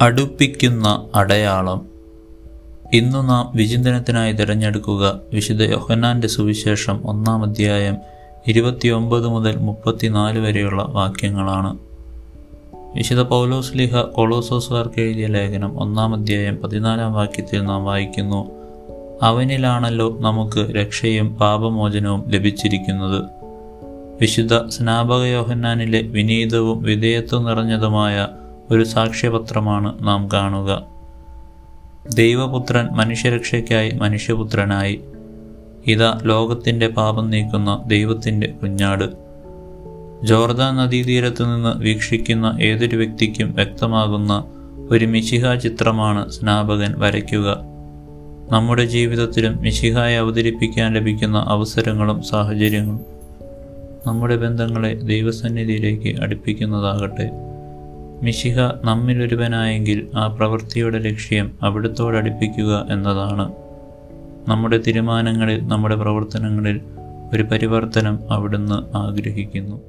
അടുപ്പിക്കുന്ന അടയാളം. ഇന്നു നാം വിചിന്തനത്തിനായി തിരഞ്ഞെടുക്കുക വിശുദ്ധ യോഹന്നാന്റെ സുവിശേഷം ഒന്നാം അധ്യായം ഇരുപത്തിയൊമ്പത് മുതൽ മുപ്പത്തിനാല് വരെയുള്ള വാക്യങ്ങളാണ്. വിശുദ്ധ പൗലോസ് ലിഹ കൊളോസോസുകാർക്ക് എഴുതിയ ലേഖനം ഒന്നാം അധ്യായം പതിനാലാം വാക്യത്തിൽ നാം വായിക്കുന്നു. അവനിലാണല്ലോ നമുക്ക് രക്ഷയും പാപമോചനവും ലഭിച്ചിരിക്കുന്നത്. വിശുദ്ധ സ്നാപക യോഹന്നാനിലെ വിനീതവും വിധേയത്വം നിറഞ്ഞതുമായ ഒരു സാക്ഷ്യപത്രമാണ് നാം കാണുക. ദൈവപുത്രൻ മനുഷ്യരക്ഷയ്ക്കായി മനുഷ്യപുത്രനായി. ഇതാ ലോകത്തിന്റെ പാപം നീക്കുന്ന ദൈവത്തിന്റെ കുഞ്ഞാട്. ജോർദാൻ നദീതീരത്തു നിന്ന് വീക്ഷിക്കുന്ന ഏതൊരു വ്യക്തിക്കും വ്യക്തമാകുന്ന ഒരു മിശിഹ ചിത്രമാണ് സ്നാപകൻ വരയ്ക്കുക. നമ്മുടെ ജീവിതത്തിലും മിശിഹായെ അവതരിപ്പിക്കാൻ ലഭിക്കുന്ന അവസരങ്ങളും സാഹചര്യങ്ങളും നമ്മുടെ ബന്ധങ്ങളെ ദൈവസന്നിധിയിലേക്ക് അടുപ്പിക്കുന്നതാകട്ടെ. മിശിഹ നമ്മിലൊരുവനായെങ്കിൽ ആ പ്രവൃത്തിയുടെ ലക്ഷ്യം അവിടുത്തോടടുപ്പിക്കുക എന്നതാണ്. നമ്മുടെ തീരുമാനങ്ങളിൽ നമ്മുടെ പ്രവർത്തനങ്ങളിൽ ഒരു പരിവർത്തനം അവിടുന്ന് ആഗ്രഹിക്കുന്നു.